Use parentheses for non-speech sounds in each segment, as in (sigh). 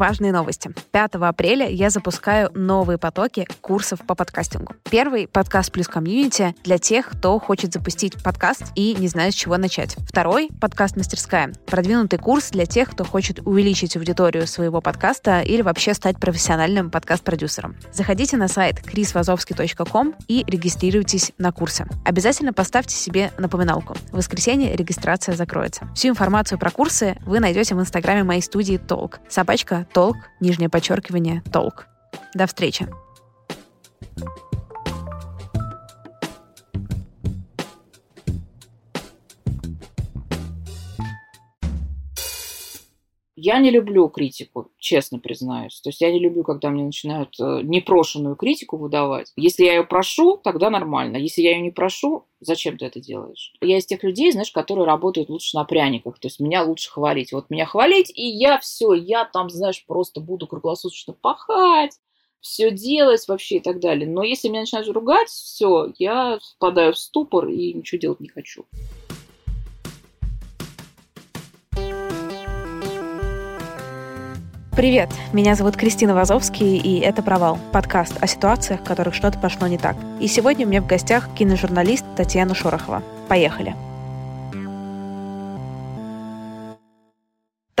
Важные новости. 5 апреля я запускаю новые потоки курсов по подкастингу. Первый — подкаст плюс комьюнити для тех, кто хочет запустить подкаст и не знает, с чего начать. Второй — подкаст мастерская. Продвинутый курс для тех, кто хочет увеличить аудиторию своего подкаста или вообще стать профессиональным подкаст-продюсером. Заходите на сайт chrisvazovsky.com и регистрируйтесь на курсы. Обязательно поставьте себе напоминалку. В воскресенье регистрация закроется. Всю информацию про курсы вы найдете в инстаграме моей студии Толк. Собачка толк, нижнее подчеркивание, толк. До встречи. Я не люблю критику, честно признаюсь. То есть я не люблю, когда мне начинают э, непрошенную критику выдавать. Если я ее прошу, тогда нормально. Если я ее не прошу, зачем ты это делаешь? Я из тех людей, знаешь, которые работают лучше на пряниках. То есть меня лучше хвалить. Вот меня хвалить, и я все, я там, знаешь, просто буду круглосуточно пахать, все делать вообще и так далее. Но если меня начинают ругать, все, я впадаю в ступор и ничего делать не хочу. Привет, меня зовут Кристина Вазовский, и это «Провал» — подкаст о ситуациях, в которых что-то пошло не так. И сегодня у меня в гостях киножурналист Татьяна Шорохова. Поехали!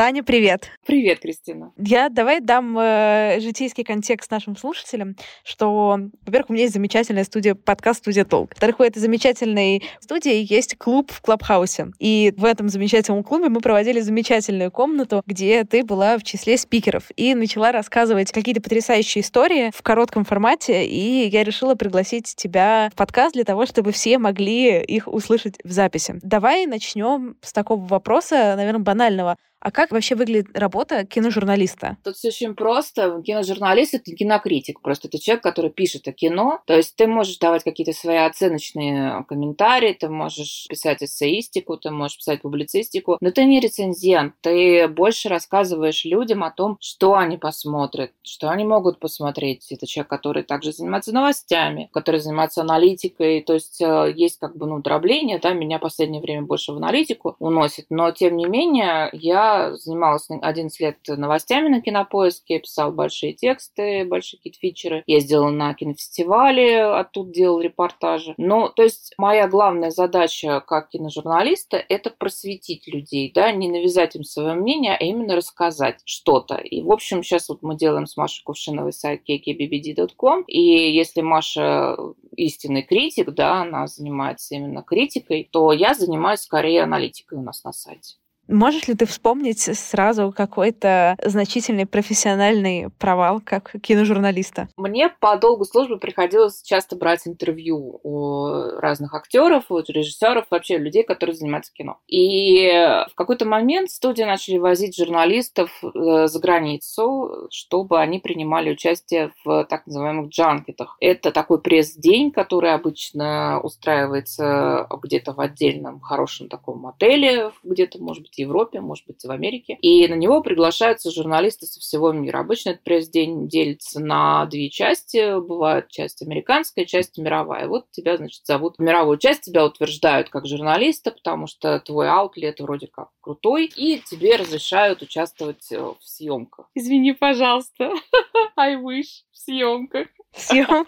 Таня, привет. Привет, Кристина. Я давай дам э, житейский контекст нашим слушателям, что, во-первых, у меня есть замечательная студия, подкаст «Студия Толк». Во-вторых, у этой замечательной студии есть клуб в Клабхаусе. И в этом замечательном клубе мы проводили замечательную комнату, где ты была в числе спикеров и начала рассказывать какие-то потрясающие истории в коротком формате, и я решила пригласить тебя в подкаст для того, чтобы все могли их услышать в записи. Давай начнем с такого вопроса, наверное, банального. А как вообще выглядит работа киножурналиста? Тут все очень просто. Киножурналист — это кинокритик. Просто это человек, который пишет о кино. То есть ты можешь давать какие-то свои оценочные комментарии, ты можешь писать эссеистику, ты можешь писать публицистику, но ты не рецензент. Ты больше рассказываешь людям о том, что они посмотрят, что они могут посмотреть. Это человек, который также занимается новостями, который занимается аналитикой. То есть э, есть как бы ну, дробление, да, меня в последнее время больше в аналитику уносит. Но тем не менее я занималась 11 лет новостями на Кинопоиске, писала большие тексты, большие какие-то фичеры, ездила на кинофестивали, оттуда делала репортажи. Но, то есть, моя главная задача как киножурналиста – это просветить людей, да, не навязать им свое мнение, а именно рассказать что-то. И, в общем, сейчас вот мы делаем с Машей Кувшиновой сайт kkbbd.com, и если Маша истинный критик, да, она занимается именно критикой, то я занимаюсь скорее аналитикой у нас на сайте. Можешь ли ты вспомнить сразу какой-то значительный профессиональный провал как киножурналиста? Мне по долгу службы приходилось часто брать интервью у разных актеров, у режиссеров, вообще людей, которые занимаются кино. И в какой-то момент студии начали возить журналистов э, за границу, чтобы они принимали участие в так называемых джанкетах. Это такой пресс-день, который обычно устраивается где-то в отдельном хорошем таком отеле, где-то, может быть, Европе, может быть, в Америке. И на него приглашаются журналисты со всего мира. Обычно этот пресс-день делится на две части. Бывает часть американская, часть мировая. Вот тебя, значит, зовут в мировую часть, тебя утверждают как журналиста, потому что твой аутлет вроде как крутой, и тебе разрешают участвовать э, в съемках. Извини, пожалуйста. (laughs) I wish в съемках. Съемках.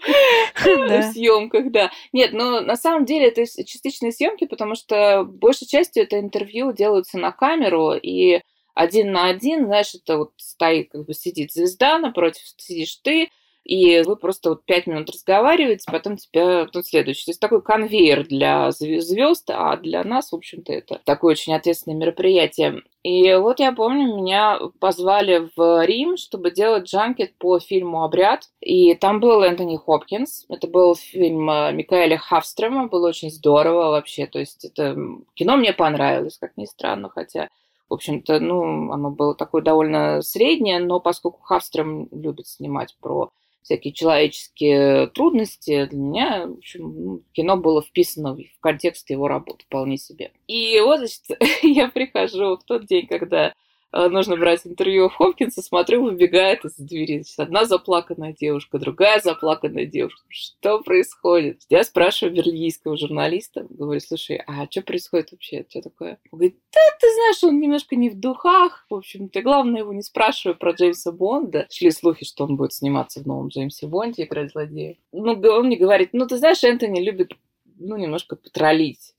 В съемках, (laughs) (laughs) да. Нет, но на самом деле это частичные съемки, потому что большей частью это интервью делаются на камеру, и один на один, знаешь, это вот стоит, как бы сидит звезда, напротив сидишь ты, и вы просто вот пять минут разговариваете, потом тебя тут следующий. То есть такой конвейер для звезд, а для нас, в общем-то, это такое очень ответственное мероприятие. И вот я помню, меня позвали в Рим, чтобы делать джанкет по фильму «Обряд». И там был Энтони Хопкинс. Это был фильм э, Микаэля Хавстрема. Было очень здорово вообще. То есть это кино мне понравилось, как ни странно, хотя в общем-то, ну, оно было такое довольно среднее, но поскольку Хавстрем любит снимать про всякие человеческие трудности, для меня, в общем, кино было вписано в контекст его работы вполне себе. И вот, значит, (laughs) я прихожу в тот день, когда нужно брать интервью у Хопкинса, смотрю, выбегает из двери. Значит, одна заплаканная девушка, другая заплаканная девушка. Что происходит? Я спрашиваю бельгийского журналиста, говорю, слушай, а что происходит вообще? Что такое? Он говорит, да, ты знаешь, он немножко не в духах. В общем-то, главное, его не спрашиваю про Джеймса Бонда. Шли слухи, что он будет сниматься в новом Джеймсе Бонде, играть злодея. Ну, он мне говорит, ну, ты знаешь, Энтони любит ну, немножко потроллить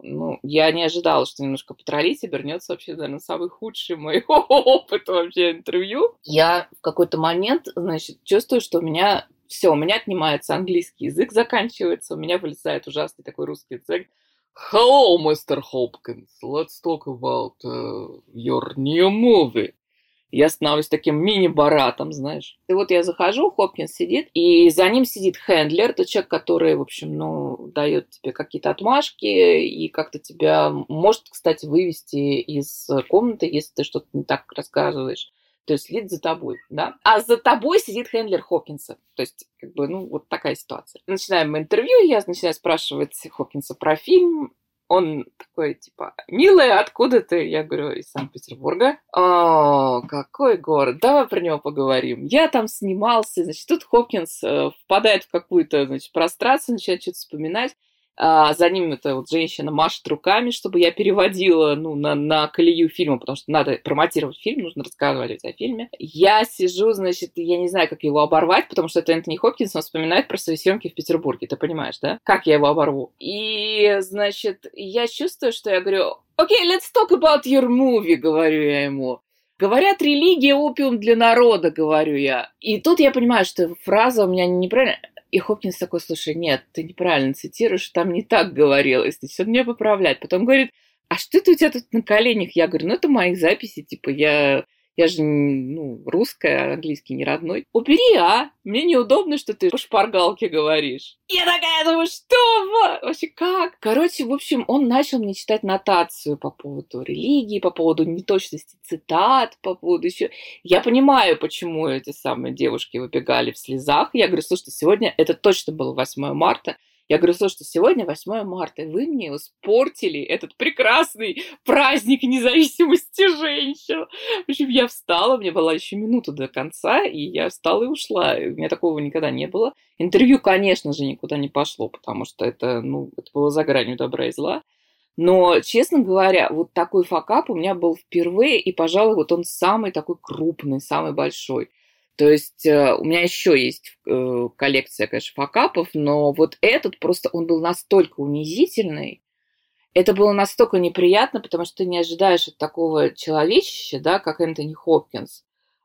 ну, я не ожидала, что немножко потроллить обернется вообще, наверное, самый худший мой (laughs) опыт вообще интервью. Я в какой-то момент, значит, чувствую, что у меня все, у меня отнимается английский язык, заканчивается, у меня вылезает ужасный такой русский язык. Hello, Mr. Hopkins. Let's talk about uh, your new movie я становлюсь таким мини-баратом, знаешь. И вот я захожу, Хопкинс сидит, и за ним сидит хендлер, это человек, который, в общем, ну, дает тебе какие-то отмашки и как-то тебя может, кстати, вывести из комнаты, если ты что-то не так рассказываешь. То есть следит за тобой, да. А за тобой сидит хендлер Хопкинса. То есть, как бы, ну, вот такая ситуация. Начинаем интервью, я начинаю спрашивать Хопкинса про фильм, он такой, типа, милая, откуда ты? Я говорю, из Санкт-Петербурга. О, какой город, давай про него поговорим. Я там снимался, значит, тут Хопкинс э, впадает в какую-то, значит, прострацию, начинает что-то вспоминать. А за ним эта вот женщина машет руками, чтобы я переводила ну, на, на колею фильма, потому что надо промотировать фильм, нужно рассказывать о фильме. Я сижу, значит, я не знаю, как его оборвать, потому что это Энтони Хопкинс, он вспоминает про свои съемки в Петербурге, ты понимаешь, да? Как я его оборву? И, значит, я чувствую, что я говорю, окей, okay, let's talk about your movie, говорю я ему. Говорят, религия опиум для народа, говорю я. И тут я понимаю, что фраза у меня неправильная. И Хопкинс такой, слушай, нет, ты неправильно цитируешь, там не так говорилось, ты все мне поправлять. Потом говорит, а что это у тебя тут на коленях? Я говорю, ну это мои записи, типа я я же, ну, русская, английский не родной. Убери, а! Мне неудобно, что ты по шпаргалке говоришь. Я такая думаю, что? Вообще как? Короче, в общем, он начал мне читать нотацию по поводу религии, по поводу неточности цитат, по поводу еще... Я понимаю, почему эти самые девушки выбегали в слезах. Я говорю, слушайте, сегодня это точно было 8 марта. Я говорю, слушайте, сегодня 8 марта, вы мне испортили этот прекрасный праздник независимости женщин. В общем, я встала, мне была еще минута до конца, и я встала и ушла. У меня такого никогда не было. Интервью, конечно же, никуда не пошло, потому что это, ну, это было за гранью добра и зла. Но, честно говоря, вот такой факап у меня был впервые, и, пожалуй, вот он самый такой крупный, самый большой. То есть э, у меня еще есть э, коллекция, конечно, факапов, но вот этот просто, он был настолько унизительный, это было настолько неприятно, потому что ты не ожидаешь от такого человечища, да, как Энтони Хопкинс,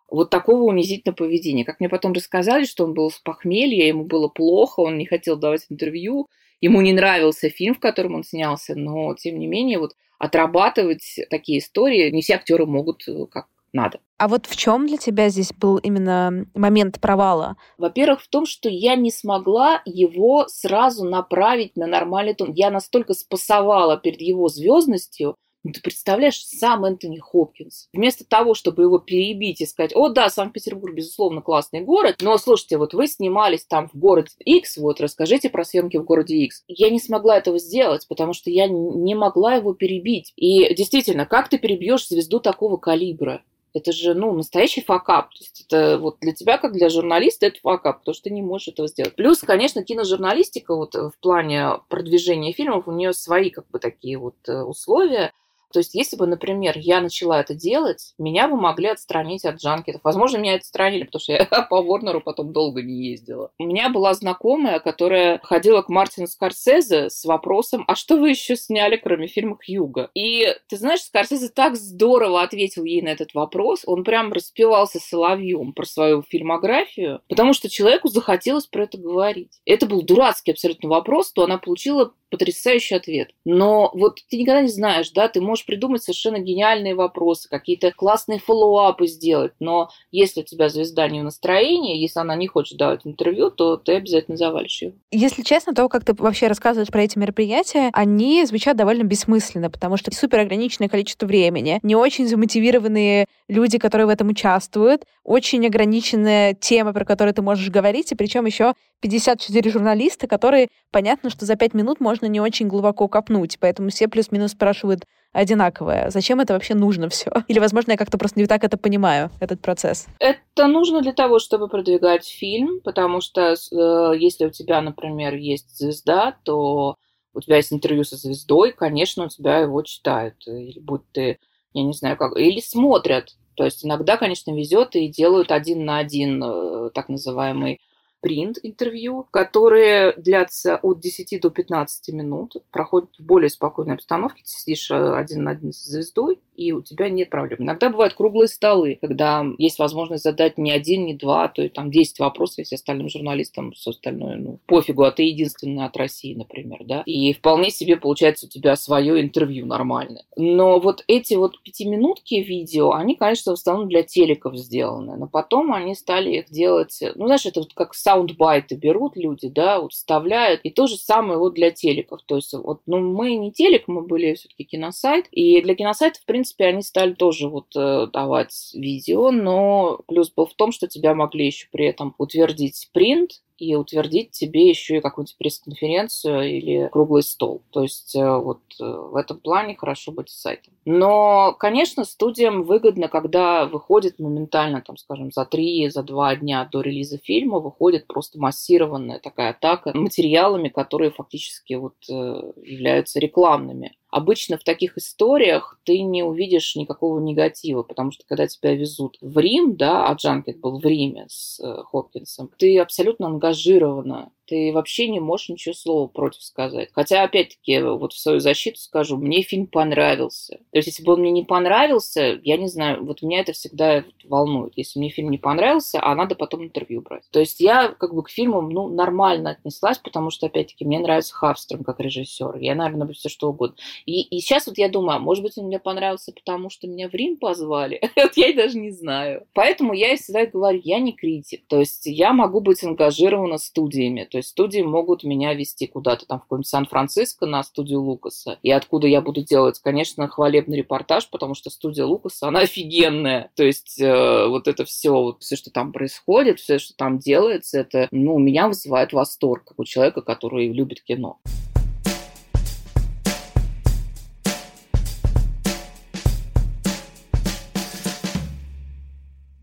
вот такого унизительного поведения. Как мне потом рассказали, что он был с похмелья, ему было плохо, он не хотел давать интервью, ему не нравился фильм, в котором он снялся, но, тем не менее, вот отрабатывать такие истории не все актеры могут э, как надо. А вот в чем для тебя здесь был именно момент провала? Во-первых, в том, что я не смогла его сразу направить на нормальный тон. Я настолько спасовала перед его звездностью, ну, ты представляешь, сам Энтони Хопкинс, вместо того, чтобы его перебить и сказать, о, да, Санкт-Петербург, безусловно, классный город, но, слушайте, вот вы снимались там в городе X, вот, расскажите про съемки в городе X. Я не смогла этого сделать, потому что я не могла его перебить. И действительно, как ты перебьешь звезду такого калибра? Это же, ну, настоящий факап. То есть это вот для тебя, как для журналиста, это факап, потому что ты не можешь этого сделать. Плюс, конечно, киножурналистика вот в плане продвижения фильмов, у нее свои как бы такие вот э, условия. То есть, если бы, например, я начала это делать, меня бы могли отстранить от джанкетов. Возможно, меня отстранили, потому что я (laughs) по Ворнеру потом долго не ездила. У меня была знакомая, которая ходила к Мартину Скорсезе с вопросом, а что вы еще сняли, кроме фильма «Хьюга»? И ты знаешь, Скорсезе так здорово ответил ей на этот вопрос. Он прям распевался соловьем про свою фильмографию, потому что человеку захотелось про это говорить. Это был дурацкий абсолютно вопрос, то она получила потрясающий ответ. Но вот ты никогда не знаешь, да, ты можешь придумать совершенно гениальные вопросы, какие-то классные фоллоуапы сделать, но если у тебя звезда не в настроении, если она не хочет давать интервью, то ты обязательно завалишь ее. Если честно, то, как ты вообще рассказываешь про эти мероприятия, они звучат довольно бессмысленно, потому что супер ограниченное количество времени, не очень замотивированные люди, которые в этом участвуют, очень ограниченная тема, про которую ты можешь говорить, и причем еще 54 журналиста, которые, понятно, что за 5 минут можно не очень глубоко копнуть, поэтому все плюс-минус спрашивают одинаковое. Зачем это вообще нужно все? (laughs) Или, возможно, я как-то просто не так это понимаю, этот процесс. Это нужно для того, чтобы продвигать фильм, потому что э, если у тебя, например, есть звезда, то у тебя есть интервью со звездой, конечно, у тебя его читают. Или будь ты, я не знаю как, или смотрят. То есть иногда, конечно, везет и делают один на один э, так называемый принт-интервью, которые длятся от 10 до 15 минут, проходят в более спокойной обстановке. Ты сидишь э, один на один с звездой, и у тебя нет проблем. Иногда бывают круглые столы, когда есть возможность задать не один, не два, а то и там 10 вопросов, если остальным журналистам все остальное, ну, пофигу, а ты единственный от России, например, да, и вполне себе получается у тебя свое интервью нормальное. Но вот эти вот пятиминутки видео, они, конечно, в основном для телеков сделаны, но потом они стали их делать, ну, знаешь, это вот как саундбайты берут люди, да, вот вставляют, и то же самое вот для телеков, то есть вот, ну, мы не телек, мы были все-таки киносайт, и для киносайта, в принципе, они стали тоже вот э, давать видео, но плюс был в том, что тебя могли еще при этом утвердить принт, и утвердить тебе еще и какую-нибудь пресс-конференцию или круглый стол. То есть э, вот э, в этом плане хорошо быть сайтом. Но, конечно, студиям выгодно, когда выходит моментально, там, скажем, за три, за два дня до релиза фильма выходит просто массированная такая атака материалами, которые фактически вот являются рекламными. Обычно в таких историях ты не увидишь никакого негатива, потому что когда тебя везут в Рим, да, а Джанкет был в Риме с э, Хопкинсом, ты абсолютно ангажирована ты вообще не можешь ничего слова против сказать. Хотя, опять-таки, вот в свою защиту скажу, мне фильм понравился. То есть, если бы он мне не понравился, я не знаю, вот меня это всегда волнует. Если мне фильм не понравился, а надо потом интервью брать. То есть, я как бы к фильмам, ну, нормально отнеслась, потому что, опять-таки, мне нравится Хавстром как режиссер. Я, наверное, бы все что угодно. И, и сейчас вот я думаю, а может быть, он мне понравился, потому что меня в Рим позвали? (laughs) вот я даже не знаю. Поэтому я всегда говорю, я не критик. То есть, я могу быть ангажирована студиями. То есть студии могут меня вести куда-то там в какой-нибудь Сан-Франциско на студию Лукаса. И откуда я буду делать, конечно, хвалебный репортаж, потому что студия Лукаса, она офигенная. То есть э, вот это все, вот, все, что там происходит, все, что там делается, это, ну, меня вызывает восторг, как у человека, который любит кино.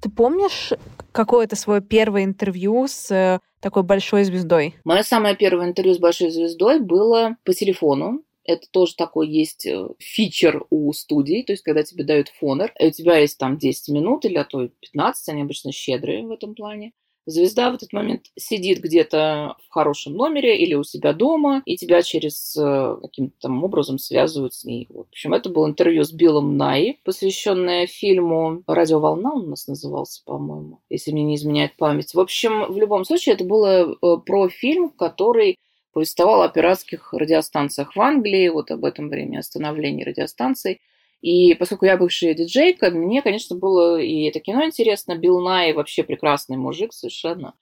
Ты помнишь какое-то свое первое интервью с э, такой большой звездой? Мое самое первое интервью с большой звездой было по телефону. Это тоже такой есть э, фичер у студий, то есть когда тебе дают фонер, и у тебя есть там 10 минут или а то 15, они обычно щедрые в этом плане. Звезда в этот момент сидит где-то в хорошем номере или у себя дома, и тебя через э, каким-то там образом связывают с ней. В общем, это было интервью с Биллом Най, посвященное фильму «Радиоволна» он у нас назывался, по-моему, если мне не изменяет память. В общем, в любом случае, это было э, про фильм, который повествовал о пиратских радиостанциях в Англии, вот об этом времени остановления радиостанций. И поскольку я бывшая диджейка, мне, конечно, было и это кино интересно. Билл Най вообще прекрасный мужик совершенно.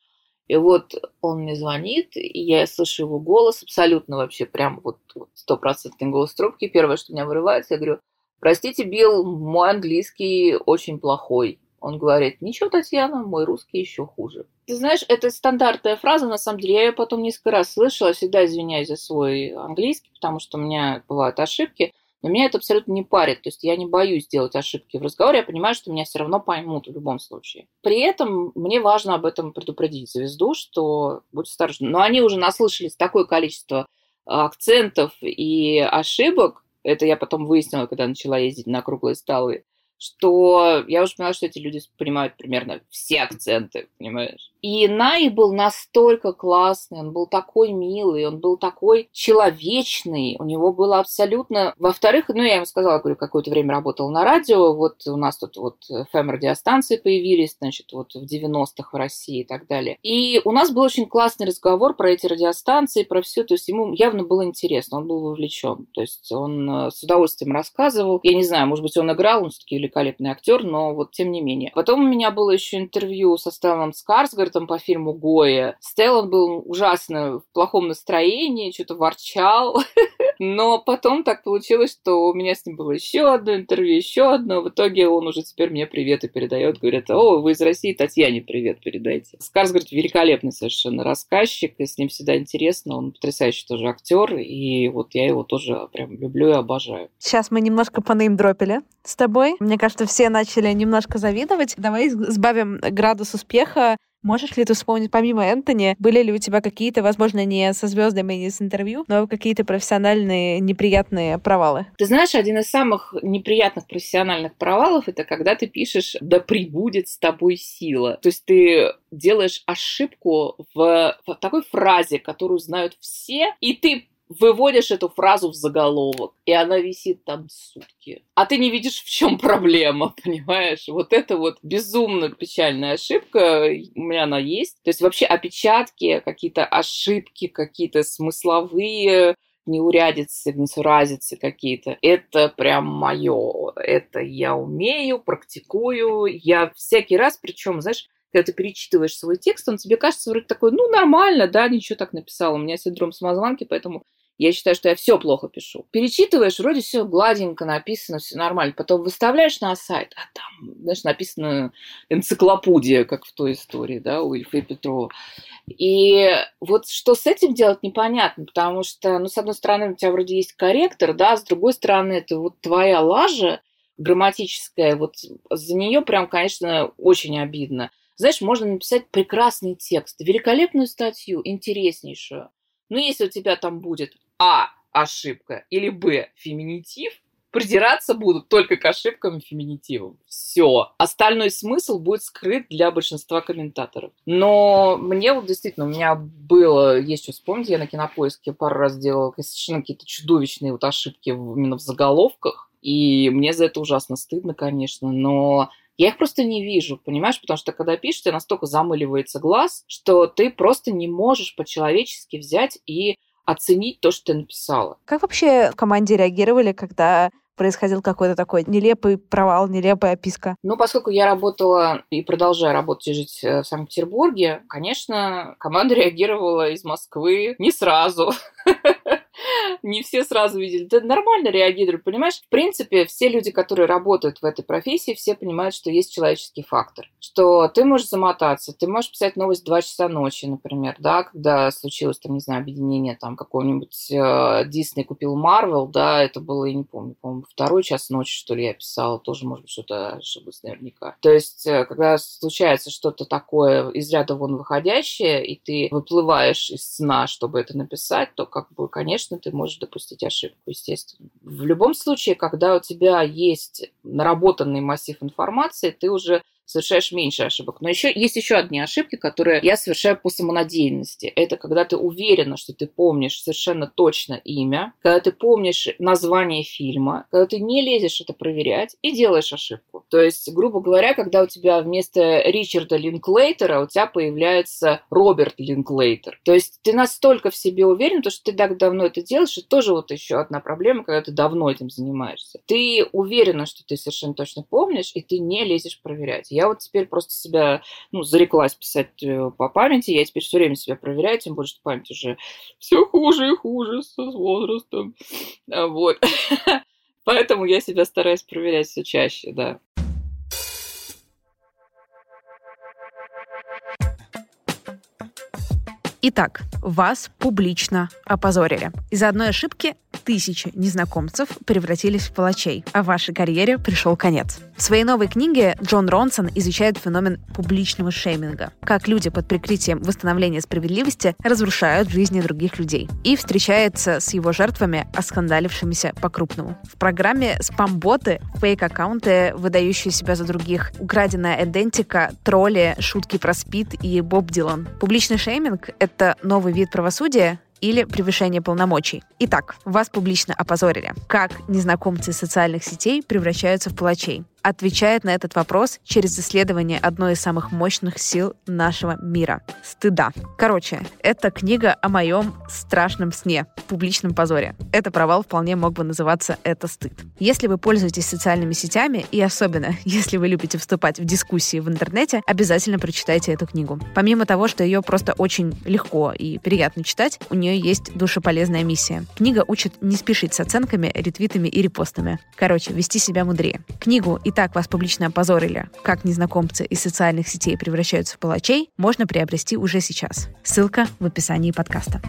И вот он мне звонит, и я слышу его голос, абсолютно вообще прям вот стопроцентный голос трубки. Первое, что меня вырывается, я говорю, простите, Билл, мой английский очень плохой. Он говорит, ничего, Татьяна, мой русский еще хуже. Ты знаешь, это стандартная фраза, на самом деле. Я ее потом несколько раз слышала, всегда извиняюсь за свой английский, потому что у меня бывают ошибки. Но меня это абсолютно не парит. То есть я не боюсь делать ошибки в разговоре. Я понимаю, что меня все равно поймут в любом случае. При этом мне важно об этом предупредить звезду, что будь осторожна. Но они уже наслышались такое количество акцентов и ошибок, это я потом выяснила, когда начала ездить на круглые столы, что я уже поняла, что эти люди понимают примерно все акценты, понимаешь? И Най был настолько классный, он был такой милый, он был такой человечный, у него было абсолютно... Во-вторых, ну, я ему сказала, говорю, какое-то время работал на радио, вот у нас тут вот фэм-радиостанции появились, значит, вот в 90-х в России и так далее. И у нас был очень классный разговор про эти радиостанции, про все, то есть ему явно было интересно, он был вовлечен, то есть он э, с удовольствием рассказывал. Я не знаю, может быть, он играл, он все-таки великолепный актер, но вот тем не менее. Потом у меня было еще интервью со Стелланом Скарсгардом по фильму Гоя. Стеллан был ужасно в плохом настроении, что-то ворчал. (laughs) Но потом так получилось, что у меня с ним было еще одно интервью, еще одно. В итоге он уже теперь мне приветы передает. Говорит, о, вы из России, Татьяне привет передайте. Скарсгард великолепный совершенно рассказчик, и с ним всегда интересно. Он потрясающий тоже актер, и вот я его тоже прям люблю и обожаю. Сейчас мы немножко понеймдропили с тобой. Мне кажется, все начали немножко завидовать. Давай сбавим градус успеха Можешь ли ты вспомнить, помимо Энтони, были ли у тебя какие-то, возможно, не со звездами, не с интервью, но какие-то профессиональные неприятные провалы? Ты знаешь, один из самых неприятных профессиональных провалов это когда ты пишешь «Да прибудет с тобой сила». То есть ты делаешь ошибку в, в такой фразе, которую знают все, и ты выводишь эту фразу в заголовок, и она висит там сутки. А ты не видишь, в чем проблема, (laughs) понимаешь? Вот это вот безумно печальная ошибка, у меня она есть. То есть вообще опечатки, какие-то ошибки, какие-то смысловые неурядицы, несуразицы какие-то. Это прям мое. Это я умею, практикую. Я всякий раз, причем, знаешь, когда ты перечитываешь свой текст, он тебе кажется вроде такой, ну, нормально, да, ничего так написал. У меня синдром самозванки, поэтому я считаю, что я все плохо пишу. Перечитываешь, вроде все гладенько написано, все нормально. Потом выставляешь на сайт, а там, знаешь, написано энциклопедия, как в той истории, да, у Ильфа и Петрова. И вот что с этим делать непонятно, потому что, ну, с одной стороны, у тебя вроде есть корректор, да, с другой стороны, это вот твоя лажа грамматическая, вот за нее прям, конечно, очень обидно. Знаешь, можно написать прекрасный текст, великолепную статью, интереснейшую. Но если у тебя там будет а. Ошибка. Или Б. Феминитив. Придираться будут только к ошибкам и феминитивам. Все. Остальной смысл будет скрыт для большинства комментаторов. Но мне вот действительно, у меня было, есть что вспомнить, я на кинопоиске пару раз делала совершенно какие-то чудовищные вот ошибки именно в заголовках. И мне за это ужасно стыдно, конечно, но я их просто не вижу, понимаешь? Потому что когда пишешь, тебе настолько замыливается глаз, что ты просто не можешь по-человечески взять и оценить то, что ты написала. Как вообще в команде реагировали, когда происходил какой-то такой нелепый провал, нелепая описка? Ну, поскольку я работала и продолжаю работать и жить э, в Санкт-Петербурге, конечно, команда (laughs) реагировала из Москвы не сразу. (laughs) не все сразу видели. Да нормально реагируют, понимаешь? В принципе, все люди, которые работают в этой профессии, все понимают, что есть человеческий фактор. Что ты можешь замотаться, ты можешь писать новость в 2 часа ночи, например, да, когда случилось, там, не знаю, объединение там какого-нибудь Дисней э, купил Марвел, да, это было, я не помню, по-моему, второй час ночи, что ли, я писала, тоже, может быть, что-то ошиблась наверняка. То есть, э, когда случается что-то такое из ряда вон выходящее, и ты выплываешь из сна, чтобы это написать, то, как бы, конечно, ты можешь допустить ошибку, естественно. В любом случае, когда у тебя есть наработанный массив информации, ты уже совершаешь меньше ошибок. Но еще есть еще одни ошибки, которые я совершаю по самонадеянности. Это когда ты уверена, что ты помнишь совершенно точно имя, когда ты помнишь название фильма, когда ты не лезешь это проверять и делаешь ошибку. То есть, грубо говоря, когда у тебя вместо Ричарда Линклейтера у тебя появляется Роберт Линклейтер. То есть ты настолько в себе уверен, то, что ты так давно это делаешь, это тоже вот еще одна проблема, когда ты давно этим занимаешься. Ты уверена, что ты совершенно точно помнишь, и ты не лезешь проверять. Я вот теперь просто себя, ну, зареклась писать э, по памяти, я теперь все время себя проверяю, тем более, что память уже все хуже и хуже с возрастом. А, вот. (laughs) Поэтому я себя стараюсь проверять все чаще, да. Итак, вас публично опозорили. Из-за одной ошибки тысячи незнакомцев превратились в палачей, а вашей карьере пришел конец. В своей новой книге Джон Ронсон изучает феномен публичного шейминга, как люди под прикрытием восстановления справедливости разрушают жизни других людей, и встречается с его жертвами, оскандалившимися по-крупному. В программе «Спам-боты» фейк-аккаунты, выдающие себя за других, украденная идентика, тролли, шутки про спид и Боб Дилан. Публичный шейминг — это новый вид правосудия, или превышение полномочий. Итак, вас публично опозорили. Как незнакомцы социальных сетей превращаются в палачей? Отвечает на этот вопрос через исследование одной из самых мощных сил нашего мира — стыда. Короче, это книга о моем страшном сне, публичном позоре. Это провал вполне мог бы называться «Это стыд». Если вы пользуетесь социальными сетями, и особенно (laughs) если вы любите вступать в дискуссии в интернете, обязательно прочитайте эту книгу. Помимо того, что ее просто очень легко и приятно читать, у нее есть душеполезная миссия. Книга учит не спешить с оценками, ретвитами и репостами. Короче, вести себя мудрее. Книгу и так вас публично опозорили, как незнакомцы из социальных сетей превращаются в палачей, можно приобрести уже сейчас. Ссылка в описании подкаста.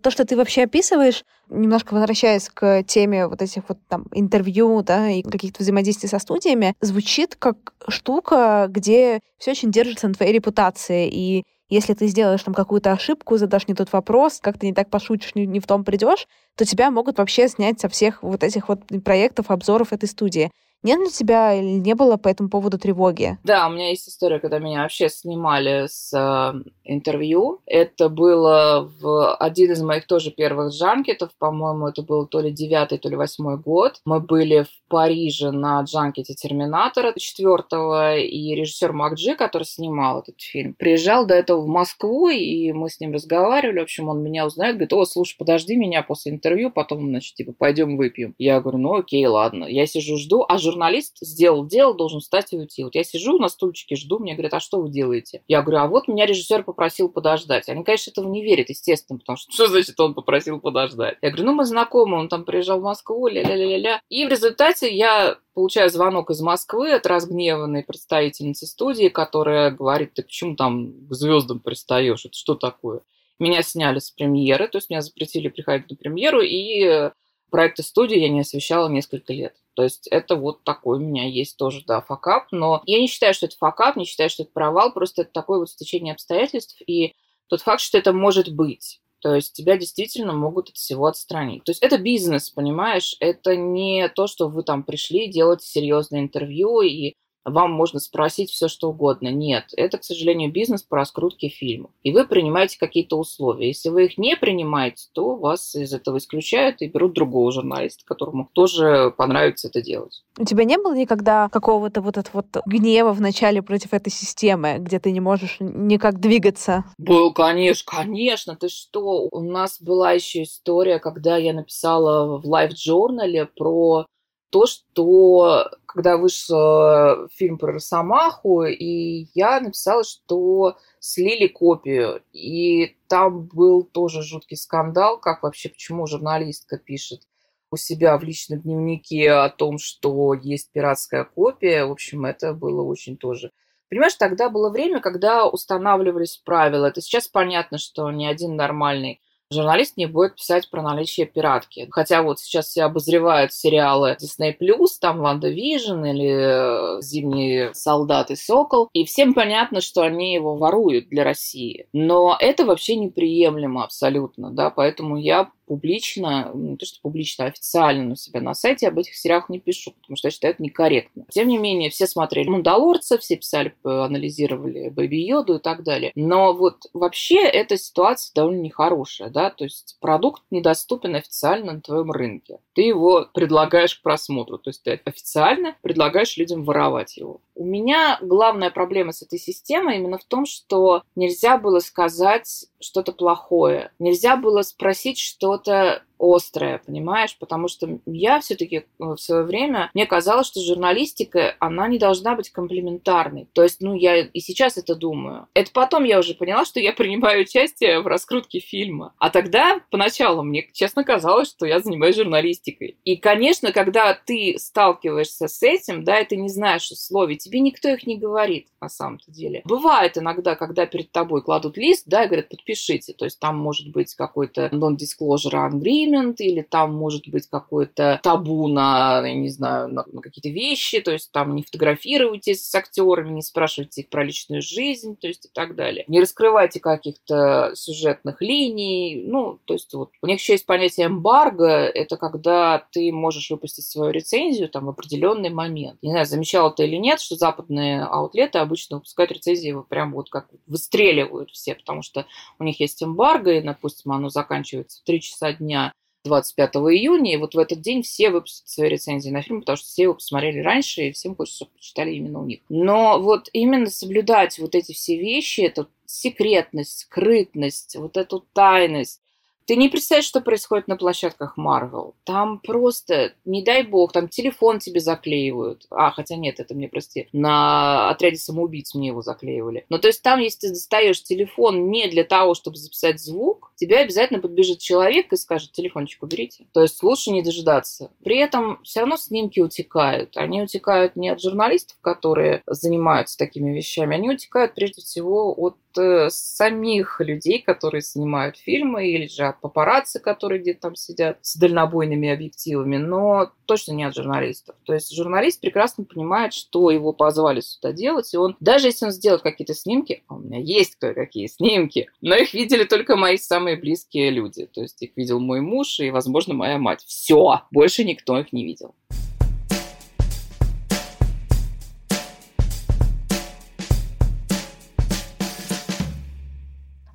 то, что ты вообще описываешь, немножко возвращаясь к теме вот этих вот там интервью, да, и каких-то взаимодействий со студиями, звучит как штука, где все очень держится на твоей репутации, и если ты сделаешь там какую-то ошибку, задашь не тот вопрос, как-то не так пошутишь, не, не в том придешь, то тебя могут вообще снять со всех вот этих вот проектов, обзоров этой студии. Нет ли у тебя не было по этому поводу тревоги? Да, у меня есть история, когда меня вообще снимали с э, интервью. Это было в один из моих тоже первых джанкетов, по-моему, это был то ли девятый, то ли восьмой год. Мы были в Париже на джанкете Терминатора четвертого, и режиссер Макджи, который снимал этот фильм, приезжал до этого в Москву, и мы с ним разговаривали. В общем, он меня узнает, говорит, о, слушай, подожди меня после интервью, потом, значит, типа, пойдем выпьем. Я говорю, ну окей, ладно. Я сижу, жду, а журналист сделал дело, должен встать и уйти. Вот я сижу на стульчике, жду, мне говорят, а что вы делаете? Я говорю, а вот меня режиссер попросил подождать. Они, конечно, этого не верят, естественно, потому что (laughs) что значит он попросил подождать? Я говорю, ну мы знакомы, он там приезжал в Москву, ля-ля-ля-ля. И в результате я получаю звонок из Москвы от разгневанной представительницы студии, которая говорит, ты почему там к звездам пристаешь? Это что такое? Меня сняли с премьеры, то есть меня запретили приходить на премьеру, и проекты студии я не освещала несколько лет. То есть это вот такой у меня есть тоже, да, факап. Но я не считаю, что это факап, не считаю, что это провал, просто это такое вот стечение обстоятельств и тот факт, что это может быть. То есть тебя действительно могут от всего отстранить. То есть это бизнес, понимаешь? Это не то, что вы там пришли делать серьезное интервью и вам можно спросить все, что угодно. Нет, это, к сожалению, бизнес по раскрутке фильмов. И вы принимаете какие-то условия. Если вы их не принимаете, то вас из этого исключают и берут другого журналиста, которому тоже понравится это делать. У тебя не было никогда какого-то вот этого вот гнева в начале против этой системы, где ты не можешь никак двигаться? Был, конечно, конечно. Ты что? У нас была еще история, когда я написала в лайв-журнале про то, что когда вышел фильм про Росомаху, и я написала, что слили копию, и там был тоже жуткий скандал, как вообще, почему журналистка пишет у себя в личном дневнике о том, что есть пиратская копия. В общем, это было очень тоже... Понимаешь, тогда было время, когда устанавливались правила. Это сейчас понятно, что ни один нормальный журналист не будет писать про наличие пиратки. Хотя вот сейчас все обозревают сериалы Disney+, там WandaVision или э, Зимний солдат и Сокол, и всем понятно, что они его воруют для России. Но это вообще неприемлемо абсолютно, да, поэтому я публично, ну, не то что публично, а официально у себя на сайте об этих сериалах не пишу, потому что я считаю это некорректно. Тем не менее, все смотрели «Мандалорца», все писали, анализировали «Baby Yoda» и так далее. Но вот вообще эта ситуация довольно нехорошая, да, то есть продукт недоступен официально на твоем рынке. Ты его предлагаешь к просмотру, то есть ты официально предлагаешь людям воровать его. У меня главная проблема с этой системой именно в том, что нельзя было сказать что-то плохое. Нельзя было спросить что-то острое, понимаешь? Потому что я все-таки э, в свое время, мне казалось, что журналистика, она не должна быть комплементарной. То есть, ну, я и сейчас это думаю. Это потом я уже поняла, что я принимаю участие в раскрутке фильма. А тогда, поначалу, мне, честно, казалось, что я занимаюсь журналистикой. И, конечно, когда ты сталкиваешься с этим, да, и ты не знаешь условий, тебе никто их не говорит на самом-то деле. Бывает иногда, когда перед тобой кладут лист, да, и говорят, подпишите. То есть там может быть какой-то non-disclosure agreement, или там может быть какой-то табу на, я не знаю, на, на какие-то вещи, то есть там не фотографируйтесь с актерами, не спрашивайте их про личную жизнь, то есть и так далее. Не раскрывайте каких-то сюжетных линий, ну, то есть вот у них еще есть понятие эмбарго, это когда ты можешь выпустить свою рецензию там в определенный момент. Не знаю, замечал ты или нет, что западные аутлеты обычно выпускают рецензии прям вот как выстреливают все, потому что у них есть эмбарго, и, допустим, оно заканчивается в 3 часа дня 25 июня, и вот в этот день все выпустят свои рецензии на фильм, потому что все его посмотрели раньше, и всем хочется, чтобы почитали именно у них. Но вот именно соблюдать вот эти все вещи, эту секретность, скрытность, вот эту тайность, ты не представляешь, что происходит на площадках Marvel. Там просто, не дай бог, там телефон тебе заклеивают. А, хотя нет, это мне, прости, на отряде самоубийц мне его заклеивали. Но то есть там, если ты достаешь телефон не для того, чтобы записать звук, тебе обязательно подбежит человек и скажет, телефончик уберите. То есть лучше не дожидаться. При этом все равно снимки утекают. Они утекают не от журналистов, которые занимаются такими вещами, они утекают прежде всего от э, самих людей, которые снимают фильмы, или же от папарацци, которые где-то там сидят с дальнобойными объективами, но точно не от журналистов. То есть журналист прекрасно понимает, что его позвали сюда делать, и он, даже если он сделает какие-то снимки, а у меня есть кое-какие снимки, но их видели только мои самые близкие люди. То есть их видел мой муж и, возможно, моя мать. Все, больше никто их не видел.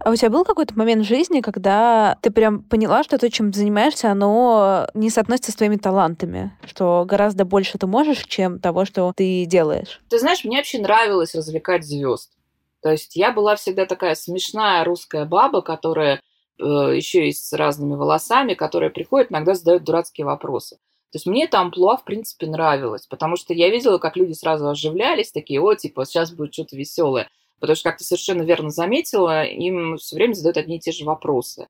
А у тебя был какой-то момент в жизни, когда ты прям поняла, что то, чем занимаешься, оно не соотносится с твоими талантами, что гораздо больше ты можешь, чем того, что ты делаешь? Ты знаешь, мне вообще нравилось развлекать звезд. То есть я была всегда такая смешная русская баба, которая э, еще и с разными волосами, которая приходит, иногда задает дурацкие вопросы. То есть мне там амплуа, в принципе, нравилось, потому что я видела, как люди сразу оживлялись, такие, о, типа, сейчас будет что-то веселое. Потому что, как ты совершенно верно заметила, им все время задают одни и те же вопросы.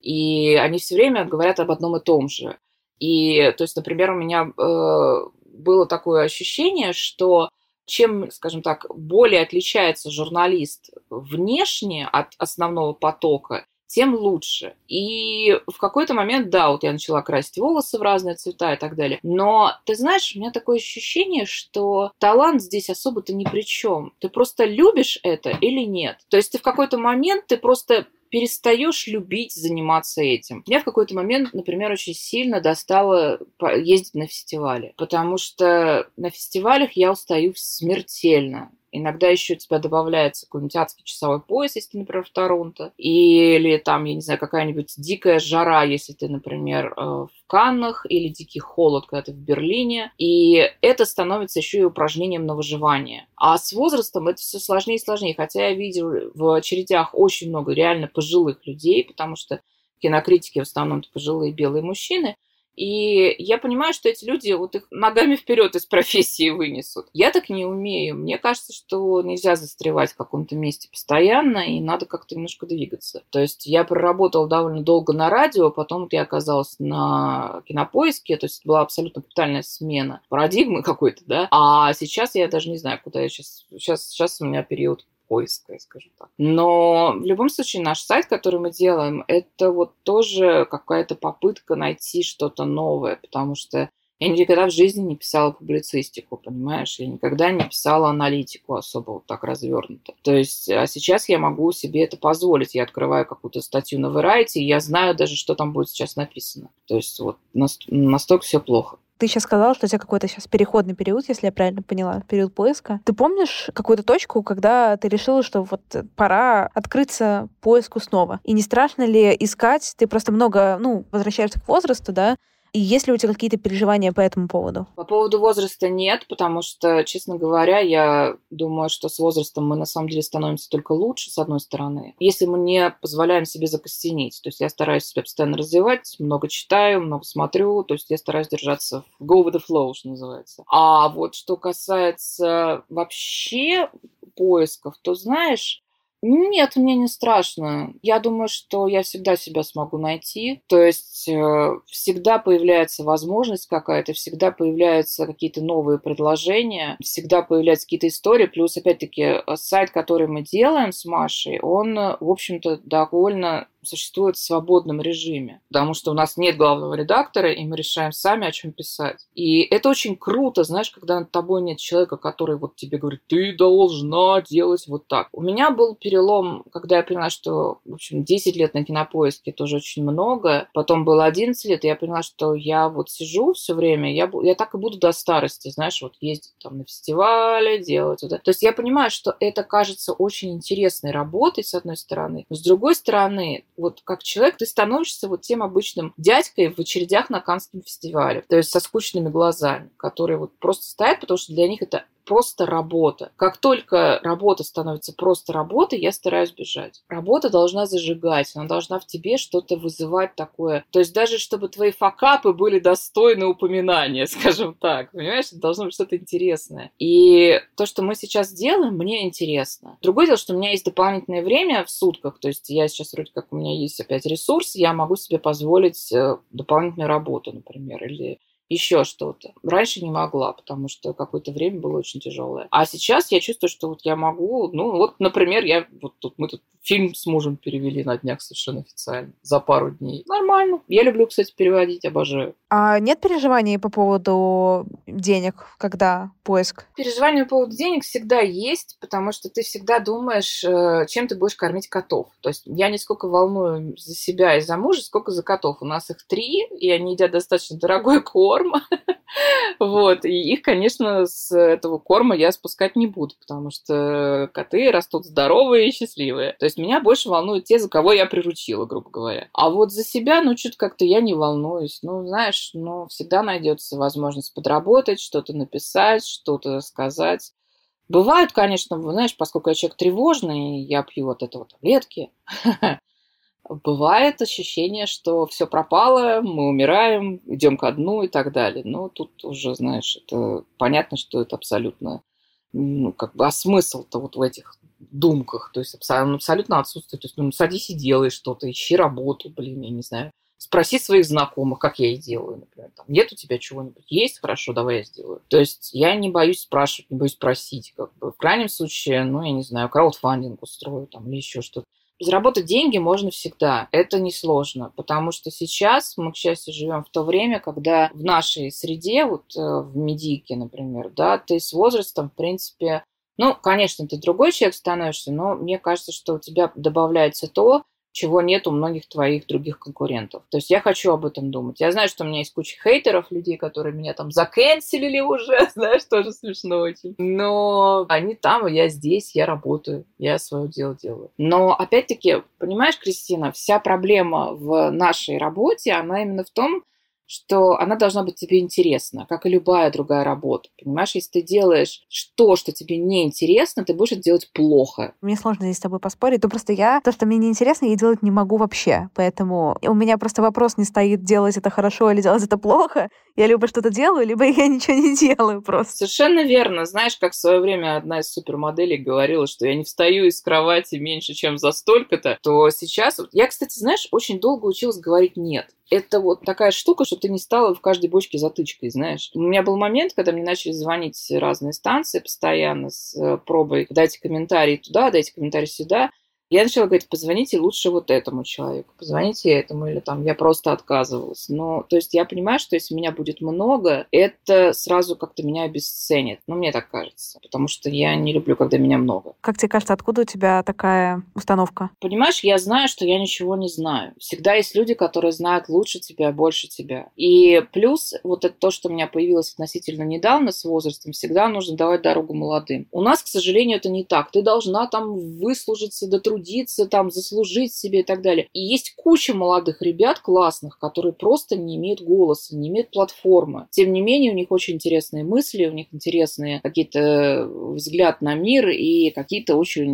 И они все время говорят об одном и том же. И, то есть, например, у меня э, было такое ощущение, что чем, скажем так, более отличается журналист внешне от основного потока, тем лучше. И в какой-то момент, да, вот я начала красить волосы в разные цвета и так далее. Но, ты знаешь, у меня такое ощущение, что талант здесь особо-то ни при чем. Ты просто любишь это или нет. То есть ты в какой-то момент, ты просто перестаешь любить заниматься этим. Меня в какой-то момент, например, очень сильно достало ездить на фестивали, потому что на фестивалях я устаю смертельно. Иногда еще у тебя добавляется какой-нибудь адский часовой пояс, если ты, например, в Торонто. Или там, я не знаю, какая-нибудь дикая жара, если ты, например, э, в Каннах, или дикий холод, когда ты в Берлине. И это становится еще и упражнением на выживание. А с возрастом это все сложнее и сложнее. Хотя я видел в очередях очень много реально пожилых людей, потому что кинокритики в основном пожилые белые мужчины, и я понимаю, что эти люди вот их ногами вперед из профессии вынесут. Я так не умею. Мне кажется, что нельзя застревать в каком-то месте постоянно, и надо как-то немножко двигаться. То есть я проработала довольно долго на радио, потом я оказалась на кинопоиске, то есть была абсолютно капитальная смена парадигмы (laughs) какой-то, да. А сейчас я даже не знаю, куда я сейчас... Сейчас, сейчас у меня период поиска, скажем так. Но в любом случае наш сайт, который мы делаем, это вот тоже какая-то попытка найти что-то новое, потому что я никогда в жизни не писала публицистику, понимаешь? Я никогда не писала аналитику особо вот так развернуто. То есть, а сейчас я могу себе это позволить. Я открываю какую-то статью на Variety, и я знаю даже, что там будет сейчас написано. То есть, вот настолько все плохо. Ты сейчас сказала, что у тебя какой-то сейчас переходный период, если я правильно поняла, период поиска. Ты помнишь какую-то точку, когда ты решила, что вот пора открыться поиску снова? И не страшно ли искать? Ты просто много, ну, возвращаешься к возрасту, да, И есть ли у тебя какие-то переживания по этому поводу? По поводу возраста нет, потому что, честно говоря, я думаю, что с возрастом мы на самом деле становимся только лучше, с одной стороны. Если мы не позволяем себе закостенеть, то есть я стараюсь себя постоянно развивать, много читаю, много смотрю, то есть я стараюсь держаться в go with the flow, что называется. А вот что касается вообще поисков, то знаешь, нет, мне не страшно. Я думаю, что я всегда себя смогу найти. То есть э, всегда появляется возможность какая-то, всегда появляются какие-то новые предложения, всегда появляются какие-то истории. Плюс, опять-таки, э, сайт, который мы делаем с Машей, он, э, в общем-то, довольно существует в свободном режиме, потому что у нас нет главного редактора, и мы решаем сами, о чем писать. И это очень круто, знаешь, когда над тобой нет человека, который вот тебе говорит, ты должна делать вот так. У меня был перелом, когда я поняла, что, в общем, 10 лет на кинопоиске тоже очень много, потом было 11 лет, и я поняла, что я вот сижу все время, я, я так и буду до старости, знаешь, вот ездить там на фестивале, делать вот это. То есть я понимаю, что это кажется очень интересной работой, с одной стороны, но с другой стороны, вот как человек, ты становишься вот тем обычным дядькой в очередях на Канском фестивале, то есть со скучными глазами, которые вот просто стоят, потому что для них это просто работа. Как только работа становится просто работой, я стараюсь бежать. Работа должна зажигать, она должна в тебе что-то вызывать такое. То есть даже чтобы твои факапы были достойны упоминания, (laughs) скажем так. Понимаешь, это должно быть что-то интересное. И то, что мы сейчас делаем, мне интересно. Другое дело, что у меня есть дополнительное время в сутках, то есть я сейчас вроде как у меня есть опять ресурс, я могу себе позволить э, дополнительную работу, например, или еще что-то. Раньше не могла, потому что какое-то время было очень тяжелое. А сейчас я чувствую, что вот я могу, ну вот, например, я вот тут мы тут фильм с мужем перевели на днях совершенно официально за пару дней. Нормально. Я люблю, кстати, переводить, обожаю. А нет переживаний по поводу денег, когда поиск? Переживания по поводу денег всегда есть, потому что ты всегда думаешь, э, чем ты будешь кормить котов. То есть я не сколько волную за себя и за мужа, сколько за котов. У нас их три, и они едят достаточно дорогой (laughs) корм. (laughs) Вот. И их, конечно, с этого корма я спускать не буду, потому что коты растут здоровые и счастливые. То есть меня больше волнуют те, за кого я приручила, грубо говоря. А вот за себя, ну, что-то как-то я не волнуюсь. Ну, знаешь, ну, всегда найдется возможность подработать, что-то написать, что-то сказать. Бывают, конечно, знаешь, поскольку я человек тревожный, я пью от этого таблетки, (laughs) бывает ощущение, что все пропало, мы умираем, идем ко дну и так далее. Но тут уже, знаешь, это понятно, что это абсолютно, ну, как бы, а смысл-то вот в этих думках, то есть абсолютно отсутствует. То есть, ну, садись и делай что-то, ищи работу, блин, я не знаю. Спроси своих знакомых, как я и делаю, например. Там, нет у тебя чего-нибудь? Есть? Хорошо, давай я сделаю. То есть я не боюсь спрашивать, не боюсь просить. Как бы. В крайнем случае, ну, я не знаю, краудфандинг устрою там, или еще что-то. Заработать деньги можно всегда. Это несложно, потому что сейчас мы, к счастью, живем в то время, когда в нашей среде, вот э, в медике, например, да, ты с возрастом, в принципе, ну, конечно, ты другой человек становишься, но мне кажется, что у тебя добавляется то, чего нет у многих твоих других конкурентов. То есть я хочу об этом думать. Я знаю, что у меня есть куча хейтеров, людей, которые меня там заканцелили уже, (laughs) знаешь, тоже смешно очень. Но они там, я здесь, я работаю, я свое дело делаю. Но опять-таки, понимаешь, Кристина, вся проблема в нашей работе, она именно в том, что она должна быть тебе интересна, как и любая другая работа. Понимаешь, если ты делаешь то, что тебе не интересно, ты будешь это делать плохо. Мне сложно здесь с тобой поспорить. То просто я, то, что мне не интересно, я делать не могу вообще. Поэтому у меня просто вопрос не стоит, делать это хорошо или делать это плохо. Я либо что-то делаю, либо (laughs) я ничего не делаю просто. Совершенно верно. Знаешь, как в свое время одна из супермоделей говорила, что я не встаю из кровати меньше, чем за столько-то, то сейчас... Я, кстати, знаешь, очень долго училась говорить «нет» это вот такая штука, что ты не стала в каждой бочке затычкой, знаешь. У меня был момент, когда мне начали звонить разные станции постоянно с э, пробой «дайте комментарий туда, дайте комментарий сюда». Я начала говорить, позвоните лучше вот этому человеку, позвоните этому, или там я просто отказывалась. Но, то есть я понимаю, что если меня будет много, это сразу как-то меня обесценит. Ну, мне так кажется, потому что я не люблю, когда меня много. Как тебе кажется, откуда у тебя такая установка? Понимаешь, я знаю, что я ничего не знаю. Всегда есть люди, которые знают лучше тебя, больше тебя. И плюс вот это то, что у меня появилось относительно недавно с возрастом, всегда нужно давать дорогу молодым. У нас, к сожалению, это не так. Ты должна там выслужиться до труда потрудиться, там, заслужить себе и так далее. И есть куча молодых ребят классных, которые просто не имеют голоса, не имеют платформы. Тем не менее, у них очень интересные мысли, у них интересные какие-то взгляд на мир и какие-то очень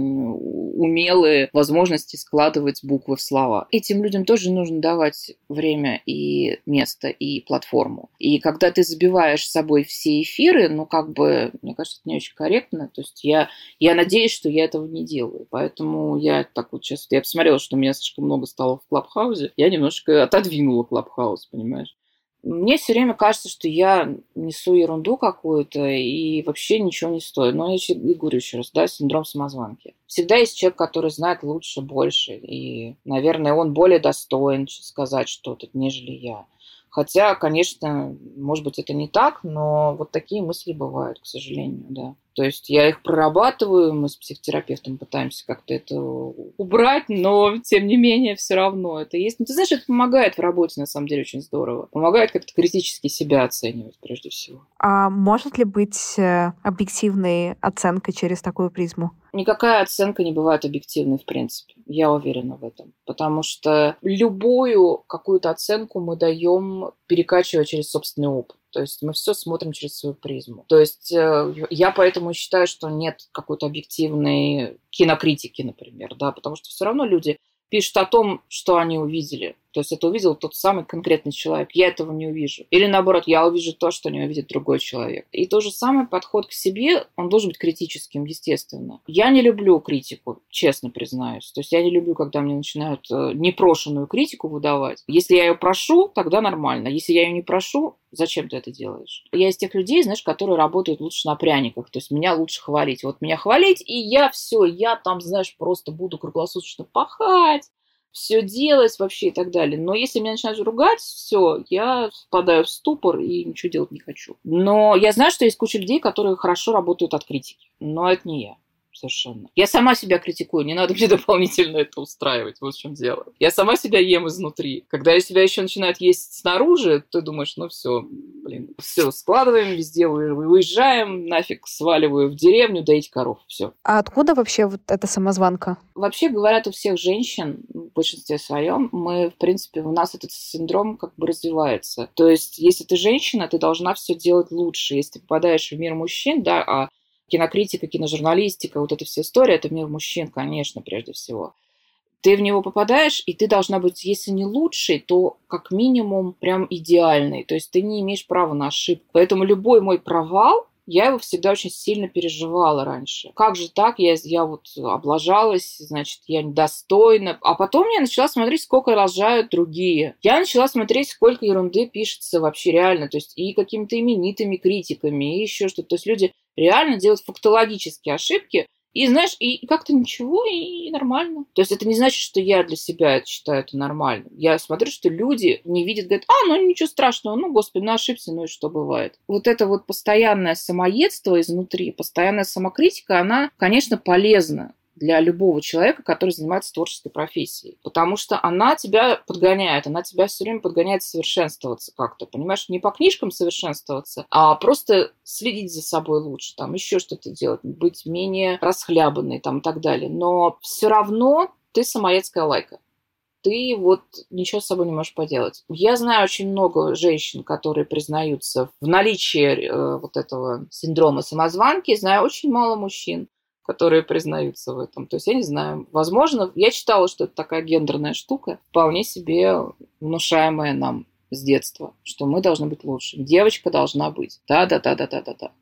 умелые возможности складывать буквы в слова. Этим людям тоже нужно давать время и место, и платформу. И когда ты забиваешь с собой все эфиры, ну, как бы, мне кажется, это не очень корректно. То есть я, я надеюсь, что я этого не делаю. Поэтому я так вот сейчас... Я посмотрела, что меня слишком много стало в Клабхаузе. Я немножко отодвинула Клабхаус, понимаешь? Мне все время кажется, что я несу ерунду какую-то и вообще ничего не стою. Но я и говорю еще раз, да, синдром самозванки. Всегда есть человек, который знает лучше, больше. И, наверное, он более достоин сказать что-то, нежели я. Хотя, конечно, может быть, это не так, но вот такие мысли бывают, к сожалению, да. То есть я их прорабатываю, мы с психотерапевтом пытаемся как-то это убрать, но тем не менее все равно это есть. Ну, ты знаешь, это помогает в работе, на самом деле, очень здорово. Помогает как-то критически себя оценивать прежде всего. А может ли быть э, объективной оценка через такую призму? Никакая оценка не бывает объективной, в принципе. Я уверена в этом. Потому что любую какую-то оценку мы даем, перекачивая через собственный опыт. То есть мы все смотрим через свою призму. То есть э, я поэтому считаю, что нет какой-то объективной кинокритики, например, да, потому что все равно люди пишут о том, что они увидели. То есть это увидел тот самый конкретный человек. Я этого не увижу. Или наоборот, я увижу то, что не увидит другой человек. И то же самое подход к себе, он должен быть критическим, естественно. Я не люблю критику, честно признаюсь. То есть я не люблю, когда мне начинают э, непрошенную критику выдавать. Если я ее прошу, тогда нормально. Если я ее не прошу, зачем ты это делаешь? Я из тех людей, знаешь, которые работают лучше на пряниках. То есть меня лучше хвалить. Вот меня хвалить, и я все, я там, знаешь, просто буду круглосуточно пахать, все делать вообще и так далее. Но если меня начинают ругать, все, я впадаю в ступор и ничего делать не хочу. Но я знаю, что есть куча людей, которые хорошо работают от критики. Но это не я совершенно. Я сама себя критикую, не надо мне (laughs) дополнительно это устраивать, вот в чем дело. Я сама себя ем изнутри. Когда я себя еще начинают есть снаружи, ты думаешь, ну все, блин, все, складываем везде, выезжаем, нафиг сваливаю в деревню доить коров, все. А откуда вообще вот эта самозванка? Вообще говорят, у всех женщин, в большинстве своем, мы, в принципе, у нас этот синдром как бы развивается. То есть, если ты женщина, ты должна все делать лучше. Если ты попадаешь в мир мужчин, да, а кинокритика, киножурналистика, вот эта вся история, это мир мужчин, конечно, прежде всего. Ты в него попадаешь, и ты должна быть, если не лучшей, то как минимум прям идеальной. То есть ты не имеешь права на ошибку. Поэтому любой мой провал, я его всегда очень сильно переживала раньше. Как же так? Я, я вот облажалась, значит, я недостойна. А потом я начала смотреть, сколько рожают другие. Я начала смотреть, сколько ерунды пишется вообще реально. То есть и какими-то именитыми критиками, и еще что-то. То есть люди реально делают фактологические ошибки, и знаешь, и как-то ничего, и нормально. То есть это не значит, что я для себя считаю это нормально. Я смотрю, что люди не видят, говорят, а, ну ничего страшного, ну, господи, ну ошибся, ну и что бывает. Вот это вот постоянное самоедство изнутри, постоянная самокритика, она, конечно, полезна для любого человека, который занимается творческой профессией. Потому что она тебя подгоняет, она тебя все время подгоняет совершенствоваться как-то, понимаешь? Не по книжкам совершенствоваться, а просто следить за собой лучше, там еще что-то делать, быть менее расхлябанной там и так далее. Но все равно ты самоедская лайка ты вот ничего с собой не можешь поделать. Я знаю очень много женщин, которые признаются в наличии э, вот этого синдрома самозванки, знаю очень мало мужчин, которые признаются в этом. То есть, я не знаю, возможно, я читала, что это такая гендерная штука, вполне себе внушаемая нам с детства, что мы должны быть лучше. Девочка должна быть. Да-да-да-да-да-да-да.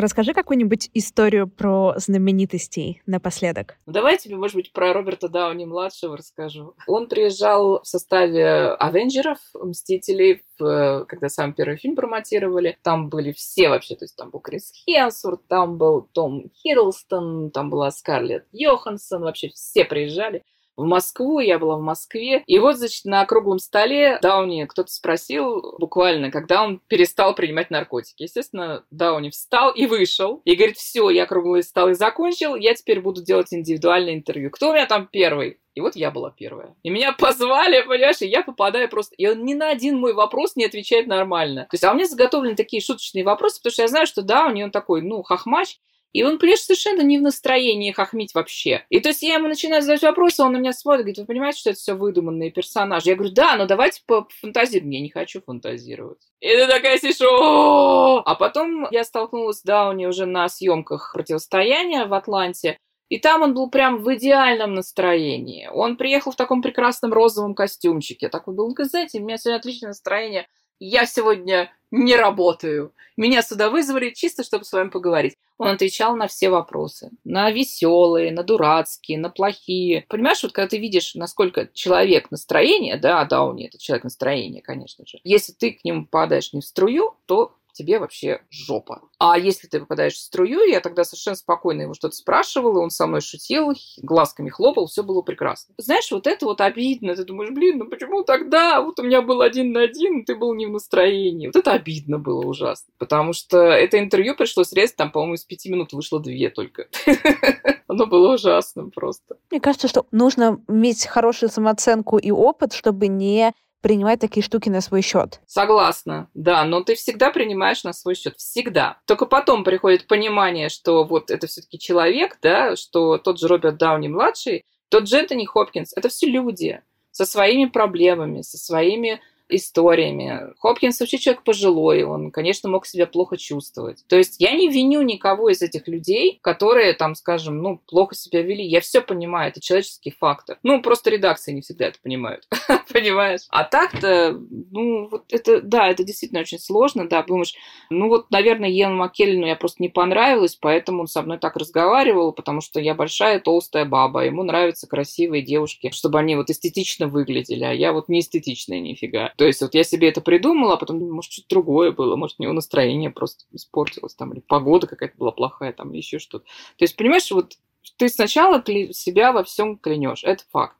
Расскажи какую-нибудь историю про знаменитостей напоследок. Ну, давай тебе, может быть, про Роберта Дауни-младшего расскажу. Он приезжал в составе Авенджеров, Мстителей, когда сам первый фильм промотировали. Там были все вообще, то есть там был Крис Хемсворт, там был Том Хиддлстон, там была Скарлетт Йоханссон, вообще все приезжали. В Москву, я была в Москве. И вот, значит, на круглом столе Дауни кто-то спросил буквально, когда он перестал принимать наркотики. Естественно, Дауни встал и вышел. И говорит, все, я круглый стол и закончил, я теперь буду делать индивидуальное интервью. Кто у меня там первый? И вот я была первая. И меня (laughs) позвали, понимаешь, и я попадаю просто... И он ни на один мой вопрос не отвечает нормально. То есть, а у меня заготовлены такие шуточные вопросы, потому что я знаю, что да, у него такой, ну, хохмач, и он, понимаешь, совершенно не в настроении хохмить вообще. И то есть я ему начинаю задавать вопросы, он на меня смотрит, говорит, вы понимаете, что это все выдуманные персонажи? Я говорю, да, но давайте пофантазируем. Я не хочу фантазировать. И ты такая сидишь, а потом я столкнулась с Дауни уже на съемках противостояния в Атланте. И там он был прям в идеальном настроении. Он приехал в таком прекрасном розовом костюмчике. Такой был, ну, знаете, у меня сегодня отличное настроение. Я сегодня не работаю. Меня сюда вызвали чисто, чтобы с вами поговорить. Он отвечал на все вопросы. На веселые, на дурацкие, на плохие. Понимаешь, вот когда ты видишь, насколько человек настроение, да, Дауни это человек настроения, конечно же. Если ты к нему попадаешь не в струю, то тебе вообще жопа. А если ты попадаешь в струю, я тогда совершенно спокойно его что-то спрашивала, он со мной шутил, глазками хлопал, все было прекрасно. Знаешь, вот это вот обидно. Ты думаешь, блин, ну почему тогда? Вот у меня был один на один, ты был не в настроении. Вот это обидно было ужасно. Потому что это интервью пришлось резать, там, по-моему, из пяти минут вышло две только. (laughs) Оно было ужасным просто. Мне кажется, что нужно иметь хорошую самооценку и опыт, чтобы не принимать такие штуки на свой счет. Согласна, да, но ты всегда принимаешь на свой счет, всегда. Только потом приходит понимание, что вот это все-таки человек, да, что тот же Роберт Дауни младший, тот же Энтони Хопкинс, это все люди со своими проблемами, со своими историями. Хопкинс вообще человек пожилой, он, конечно, мог себя плохо чувствовать. То есть я не виню никого из этих людей, которые там, скажем, ну, плохо себя вели. Я все понимаю, это человеческий фактор. Ну, просто редакции не всегда это понимают. (laughs) Понимаешь? А так-то, ну, вот это, да, это действительно очень сложно, да, думаешь, ну, вот, наверное, Йену Маккеллену я просто не понравилась, поэтому он со мной так разговаривал, потому что я большая толстая баба, ему нравятся красивые девушки, чтобы они вот эстетично выглядели, а я вот не эстетичная нифига. То есть вот я себе это придумала, а потом, может, что-то другое было, может, у него настроение просто испортилось, там, или погода какая-то была плохая, там, еще что-то. То есть, понимаешь, вот ты сначала себя во всем клянешь, это факт.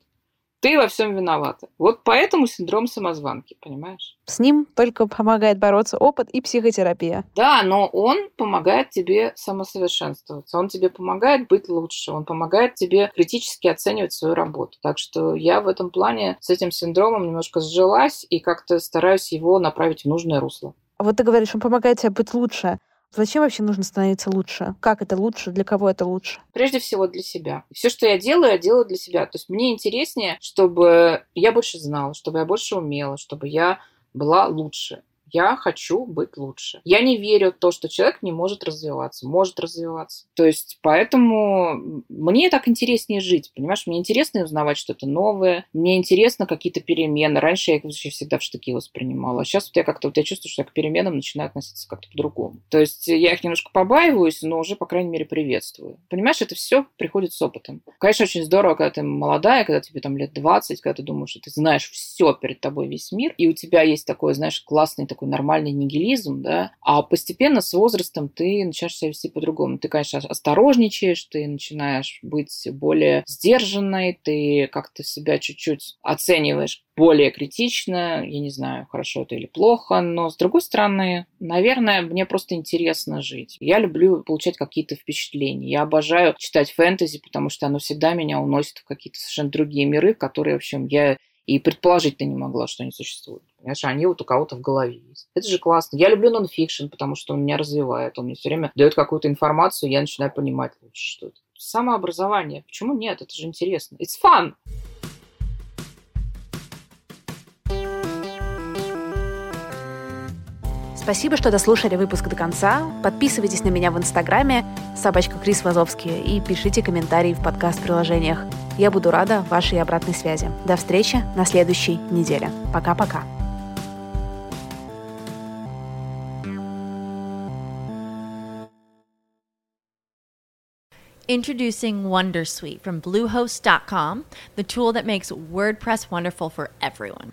Ты во всем виновата. Вот поэтому синдром самозванки, понимаешь? С ним только помогает бороться опыт и психотерапия. Да, но он помогает тебе самосовершенствоваться. Он тебе помогает быть лучше. Он помогает тебе критически оценивать свою работу. Так что я в этом плане с этим синдромом немножко сжилась и как-то стараюсь его направить в нужное русло. Вот ты говоришь, он помогает тебе быть лучше. Зачем вообще нужно становиться лучше? Как это лучше? Для кого это лучше? Прежде всего для себя. Все, что я делаю, я делаю для себя. То есть мне интереснее, чтобы я больше знала, чтобы я больше умела, чтобы я была лучше. Я хочу быть лучше. Я не верю в то, что человек не может развиваться, может развиваться. То есть поэтому мне так интереснее жить, понимаешь? Мне интересно узнавать что-то новое, мне интересно какие-то перемены. Раньше я их вообще всегда в штыки воспринимала, а сейчас вот я как-то вот я чувствую, что я к переменам начинаю относиться как-то по-другому. То есть я их немножко побаиваюсь, но уже, по крайней мере, приветствую. Понимаешь, это все приходит с опытом. Конечно, очень здорово, когда ты молодая, когда тебе там лет 20, когда ты думаешь, что ты знаешь все перед тобой весь мир, и у тебя есть такой, знаешь, классный такой нормальный нигилизм, да, а постепенно с возрастом ты начинаешь себя вести по-другому. Ты, конечно, осторожничаешь, ты начинаешь быть более сдержанной, ты как-то себя чуть-чуть оцениваешь более критично, я не знаю, хорошо это или плохо, но с другой стороны, наверное, мне просто интересно жить. Я люблю получать какие-то впечатления. Я обожаю читать фэнтези, потому что оно всегда меня уносит в какие-то совершенно другие миры, которые, в общем, я и предположить-то не могла, что они существуют. Понимаешь, они вот у кого-то в голове есть. Это же классно. Я люблю нонфикшн, потому что он меня развивает. Он мне все время дает какую-то информацию, я начинаю понимать лучше что-то. Самообразование. Почему нет? Это же интересно. It's fun! Спасибо, что дослушали выпуск до конца. Подписывайтесь на меня в Инстаграме собачка Крис Вазовский и пишите комментарии в подкаст-приложениях. Я буду рада вашей обратной связи. До встречи на следующей неделе. Пока-пока. Introducing Wondersuite from Bluehost.com, the tool that makes WordPress wonderful for everyone.